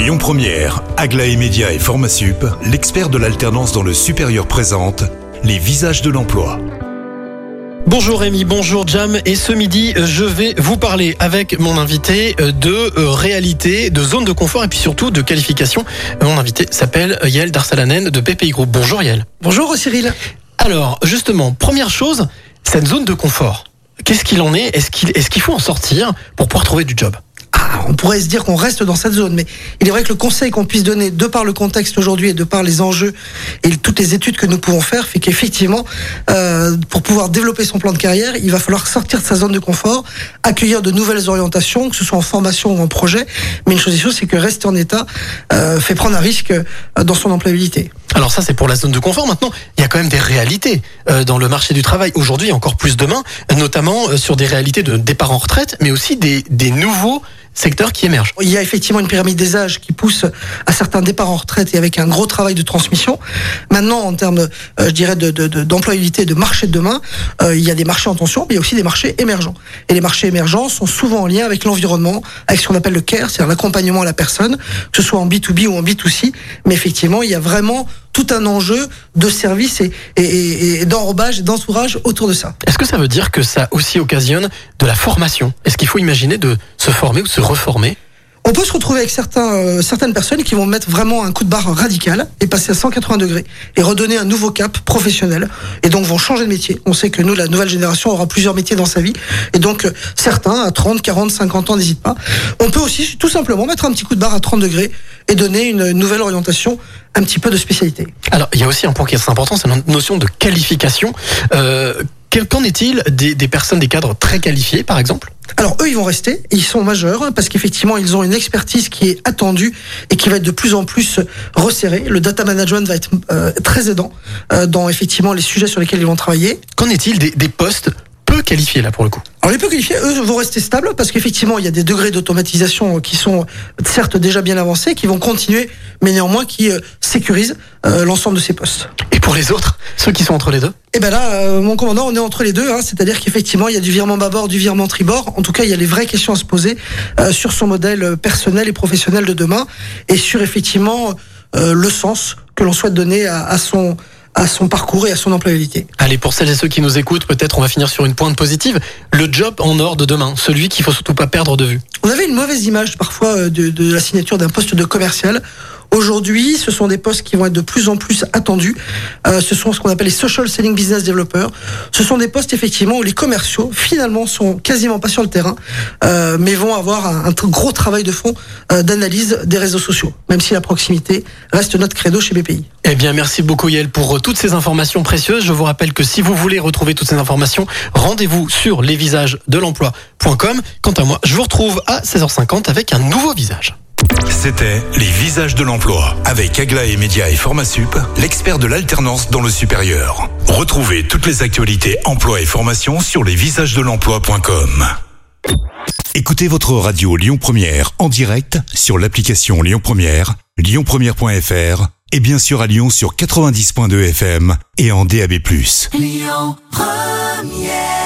Lyon Première, Aglaé Média et Formasup, l'expert de l'alternance dans le supérieur présente les visages de l'emploi. Bonjour Rémi, bonjour Jam et ce midi je vais vous parler avec mon invité de réalité, de zone de confort et puis surtout de qualification. Mon invité s'appelle Yael Darsalanen de PPI Group. Bonjour Yael. Bonjour Cyril. Alors justement, première chose, cette zone de confort, qu'est-ce qu'il en est? Est-ce qu'il est faut en sortir pour pouvoir trouver du job? On pourrait se dire qu'on reste dans cette zone, mais il est vrai que le conseil qu'on puisse donner, de par le contexte aujourd'hui et de par les enjeux et toutes les études que nous pouvons faire, fait qu'effectivement, euh, pour pouvoir développer son plan de carrière, il va falloir sortir de sa zone de confort, accueillir de nouvelles orientations, que ce soit en formation ou en projet. Mais une chose est sûre, c'est que rester en état euh, fait prendre un risque euh, dans son employabilité. Alors ça, c'est pour la zone de confort. Maintenant, il y a quand même des réalités euh, dans le marché du travail aujourd'hui, encore plus demain, notamment euh, sur des réalités de départ en retraite, mais aussi des, des nouveaux qui. Il y a effectivement une pyramide des âges qui pousse à certains départs en retraite et avec un gros travail de transmission. Maintenant, en termes, euh, je dirais, d'employabilité, de, de, de marché de demain, euh, il y a des marchés en tension, mais il y a aussi des marchés émergents. Et les marchés émergents sont souvent en lien avec l'environnement, avec ce qu'on appelle le care, c'est-à-dire l'accompagnement à la personne, que ce soit en B2B ou en B2C. Mais effectivement, il y a vraiment tout un enjeu de service et, d'enrobage et d'entourage autour de ça. Est-ce que ça veut dire que ça aussi occasionne de la formation? Est-ce qu'il faut imaginer de se former ou se reformer? On peut se retrouver avec euh, certaines personnes qui vont mettre vraiment un coup de barre radical et passer à 180 degrés et redonner un nouveau cap professionnel et donc vont changer de métier. On sait que nous, la nouvelle génération aura plusieurs métiers dans sa vie et donc euh, certains à 30, 40, 50 ans n'hésitent pas. On peut aussi tout simplement mettre un petit coup de barre à 30 degrés et donner une nouvelle orientation, un petit peu de spécialité. Alors il y a aussi un point qui est important, c'est la notion de qualification. Euh, Qu'en est-il des, des personnes, des cadres très qualifiés par exemple? Alors eux, ils vont rester, ils sont majeurs parce qu'effectivement, ils ont une expertise qui est attendue et qui va être de plus en plus resserrée. Le data management va être euh, très aidant euh, dans effectivement les sujets sur lesquels ils vont travailler. Qu'en est-il des, des postes peu qualifiés là pour le coup alors les peu qualifiés, eux, vont rester stables parce qu'effectivement, il y a des degrés d'automatisation qui sont certes déjà bien avancés, qui vont continuer, mais néanmoins qui euh, sécurisent euh, l'ensemble de ces postes. Et pour les autres, ceux qui sont entre les deux? Eh ben là, euh, mon commandant, on est entre les deux, hein, c'est-à-dire qu'effectivement, il y a du virement bâbord, du virement tribord. En tout cas, il y a les vraies questions à se poser euh, sur son modèle personnel et professionnel de demain et sur effectivement euh, le sens que l'on souhaite donner à, à son à son parcours et à son employabilité. Allez, pour celles et ceux qui nous écoutent, peut-être on va finir sur une pointe positive. Le job en or de demain, celui qu'il faut surtout pas perdre de vue. On avait une mauvaise image parfois de, de la signature d'un poste de commercial. Aujourd'hui, ce sont des postes qui vont être de plus en plus attendus. Euh, ce sont ce qu'on appelle les social selling business developers. Ce sont des postes effectivement où les commerciaux finalement sont quasiment pas sur le terrain, euh, mais vont avoir un, gros travail de fond euh, d'analyse des réseaux sociaux. Même si la proximité reste notre credo chez BPI. Eh bien, merci beaucoup Yael pour toutes ces informations précieuses. Je vous rappelle que si vous voulez retrouver toutes ces informations, rendez-vous sur lesvisagesdelemploi.com. Quant à moi, je vous retrouve 16h50 avec un nouveau visage. C'était Les Visages de l'Emploi avec Aglaé Média et Formasup, l'expert de l'alternance dans le supérieur. Retrouvez toutes les actualités emploi et formation sur lesvisagesdelemploi.com. Écoutez votre radio Lyon Première en direct sur l'application Lyon Première, lyonpremière.fr et bien sûr à Lyon sur 90.2 FM et en DAB+. Lyon Première